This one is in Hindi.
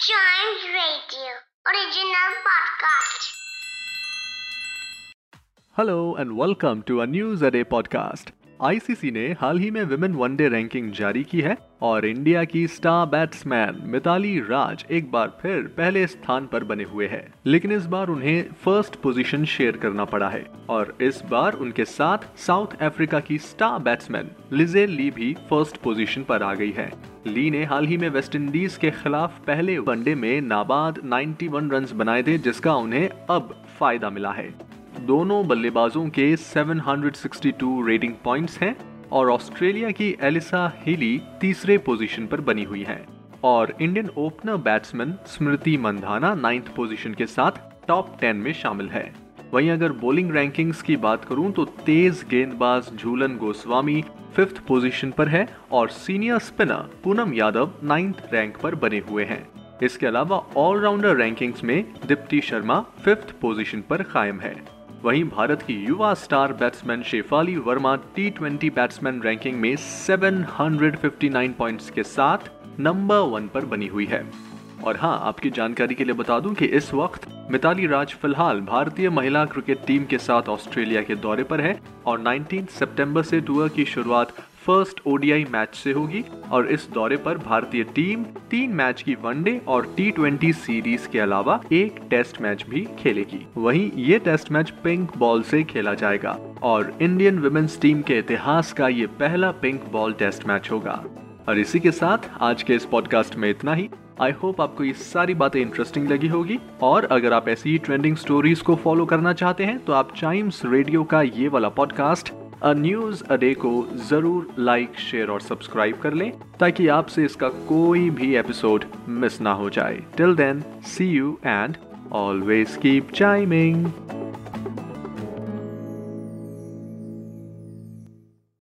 Chimes Radio original podcast. Hello and welcome to a News a Day podcast. ICC ने हाल ही में विमेन वनडे रैंकिंग जारी की है और इंडिया की स्टार बैट्समैन मिताली राज एक बार फिर पहले स्थान पर बने हुए हैं। लेकिन इस बार उन्हें फ़र्स्ट पोजीशन शेयर करना पड़ा है और इस बार उनके साथ साउथ अफ्रीका की स्टार बैट्समैन लिजे ली भी फ़र्स्ट पोजीशन पर आ गई है। ली ने हाल ही में वेस्ट इंडीज के खिलाफ पहले वनडे में नाबाद 91 रन बनाए थे, जिसका उन्हें अब फ़ायदा मिला है। दोनों बल्लेबाजों के 762 रेटिंग पॉइंट्स हैं और ऑस्ट्रेलिया की एलिसा हिली तीसरे पोजीशन पर बनी हुई हैं। और Indian opener batsman Smriti Mandhana ninth position के साथ टॉप टेन में शामिल है। वहीं अगर बॉलिंग रैंकिंग्स की बात करूँ तो तेज गेंदबाज झूलन गोस्वामी फिफ्थ पोजीशन पर है और senior spinner Poonam Yadav ninth rank पर बने हुए हैं। इसके अलावा ऑलराउंडर रैंकिंग्स में दीप्ति शर्मा फिफ्थ पोजीशन पर कायम है। वहीं भारत की युवा star batsman Shafali Verma T twenty batsman ranking में 759 पॉइंट्स के साथ नंबर वन पर बनी हुई है। और हाँ आपकी जानकारी के लिए बता दूँ कि इस वक्त मिताली राज फ़िलहाल भारतीय महिला क्रिकेट टीम के साथ ऑस्ट्रेलिया के दौरे पर है और 19 सितंबर से टूर की शुरुआत फ़र्स्ट ओडीआई मैच से होगी और इस दौरे पर भारतीय टीम तीन मैच की वनडे और टी ट्वेंटी सीरीज़ के अलावा एक टेस्ट मैच भी खेलेगी। वहीं ये टेस्ट मैच पिंक बॉल से खेला जाएगा और इंडियन वुमेन्स टीम के इतिहास का ये पहला पिंक बॉल टेस्ट मैच होगा। और इसी के साथ आज के इस पॉडकास्ट में इतना ही। आई होप आपको ये सारी बातें इंटरेस्टिंग लगी होगी और अगर आप ऐसी ट्रेंडिंग स्टोरीज को फॉलो करना चाहते हैं तो आप चाइम्स रेडियो का ये वाला पॉडकास्ट न्यूज़ अडे को ज़रूर लाइक शेयर और सब्सक्राइब कर लें, ताकि आपसे इसका कोई भी एपिसोड मिस ना हो जाए। Till then see you and always keep chiming